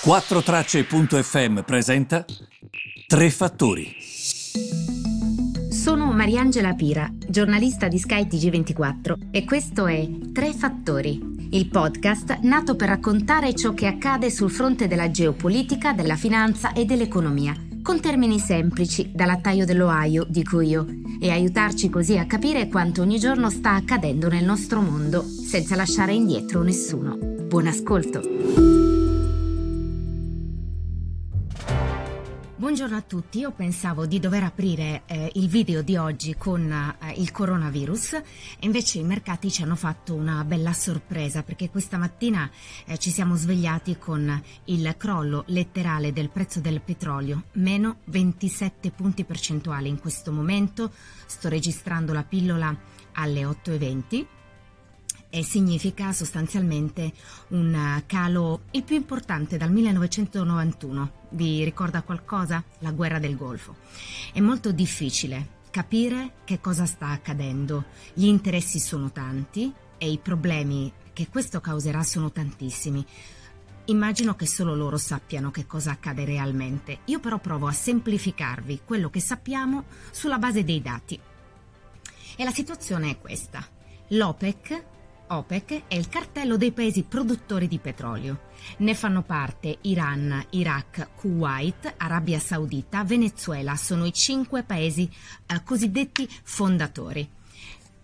4Tracce.fm presenta Tre fattori. Sono Mariangela Pira, giornalista di Sky TG24 e questo è Tre fattori, il podcast nato per raccontare ciò che accade sul fronte della geopolitica, della finanza e dell'economia, con termini semplici, dall'attaio dell'Ohio, dico io, e aiutarci così a capire quanto ogni giorno sta accadendo nel nostro mondo, senza lasciare indietro nessuno. Buon ascolto! Buongiorno a tutti, io pensavo di dover aprire eh, il video di oggi con eh, il coronavirus. E invece i mercati ci hanno fatto una bella sorpresa perché questa mattina eh, ci siamo svegliati con il crollo letterale del prezzo del petrolio, meno 27 punti percentuali in questo momento, sto registrando la pillola alle 8.20 e significa sostanzialmente un calo il più importante dal 1991. Vi ricorda qualcosa? La guerra del Golfo. È molto difficile capire che cosa sta accadendo. Gli interessi sono tanti e i problemi che questo causerà sono tantissimi. Immagino che solo loro sappiano che cosa accade realmente. Io però provo a semplificarvi quello che sappiamo sulla base dei dati. E la situazione è questa. L'OPEC OPEC è il cartello dei paesi produttori di petrolio. Ne fanno parte Iran, Iraq, Kuwait, Arabia Saudita, Venezuela, sono i cinque paesi eh, cosiddetti fondatori.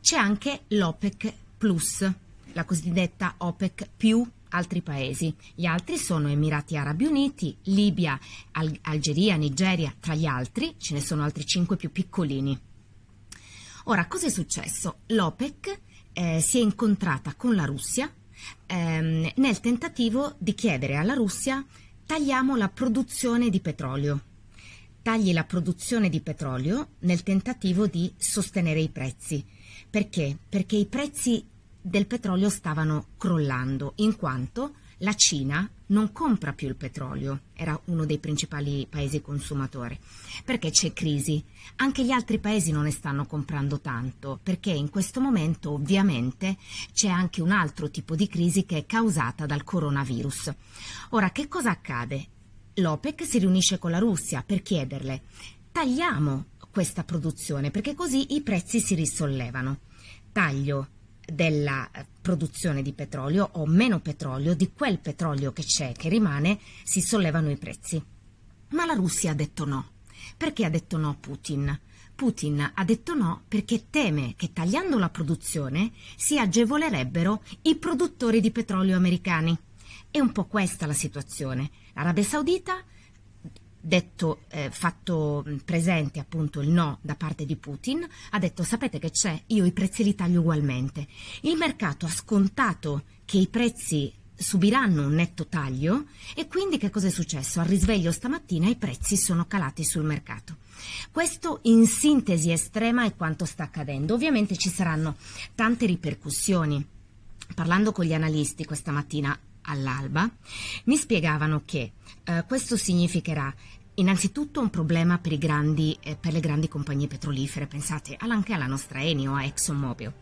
C'è anche l'OPEC Plus, la cosiddetta OPEC più altri paesi. Gli altri sono Emirati Arabi Uniti, Libia, Al- Algeria, Nigeria, tra gli altri ce ne sono altri cinque più piccolini. Ora, cosa è successo? L'OPEC eh, si è incontrata con la Russia ehm, nel tentativo di chiedere alla Russia tagliamo la produzione di petrolio. Tagli la produzione di petrolio nel tentativo di sostenere i prezzi. Perché? Perché i prezzi del petrolio stavano crollando, in quanto la Cina non compra più il petrolio, era uno dei principali paesi consumatori, perché c'è crisi. Anche gli altri paesi non ne stanno comprando tanto, perché in questo momento ovviamente c'è anche un altro tipo di crisi che è causata dal coronavirus. Ora, che cosa accade? L'OPEC si riunisce con la Russia per chiederle tagliamo questa produzione perché così i prezzi si risollevano. Taglio della eh, produzione di petrolio o meno petrolio, di quel petrolio che c'è, che rimane, si sollevano i prezzi. Ma la Russia ha detto no. Perché ha detto no Putin? Putin ha detto no perché teme che tagliando la produzione si agevolerebbero i produttori di petrolio americani. È un po' questa la situazione. L'Arabia Saudita detto, eh, fatto presente appunto il no da parte di Putin, ha detto sapete che c'è, io i prezzi li taglio ugualmente. Il mercato ha scontato che i prezzi subiranno un netto taglio e quindi che cosa è successo? Al risveglio stamattina i prezzi sono calati sul mercato. Questo in sintesi estrema è quanto sta accadendo. Ovviamente ci saranno tante ripercussioni. Parlando con gli analisti questa mattina all'alba, mi spiegavano che eh, questo significherà Innanzitutto un problema per, grandi, eh, per, le grandi compagnie petrolifere, pensate anche alla nostra Eni o a ExxonMobil.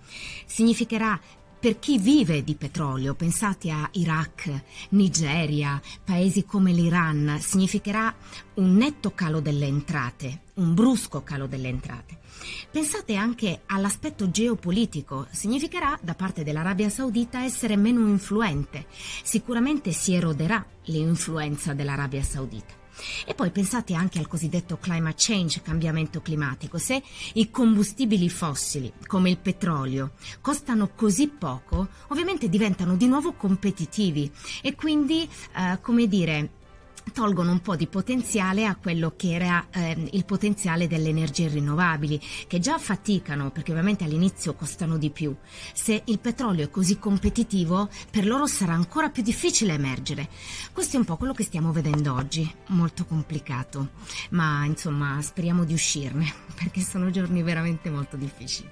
Significherà per chi vive di petrolio, pensate a Iraq, Nigeria, paesi come l'Iran, significherà un netto calo delle entrate, un brusco calo delle entrate. Pensate anche all'aspetto geopolitico, significherà da parte dell'Arabia Saudita essere meno influente, sicuramente si eroderà l'influenza dell'Arabia Saudita. E poi pensate anche al cosiddetto climate change, cambiamento climatico. Se i combustibili fossili, come il petrolio, costano così poco, ovviamente diventano di nuovo competitivi e quindi, eh, come dire, tolgono un po' di potenziale a quello che era eh, il potenziale delle energie rinnovabili, che già faticano perché ovviamente all'inizio costano di più. Se il petrolio è così competitivo, per loro sarà ancora più difficile emergere. Questo è un po' quello che stiamo vedendo oggi, molto complicato, ma insomma speriamo di uscirne, perché sono giorni veramente molto difficili.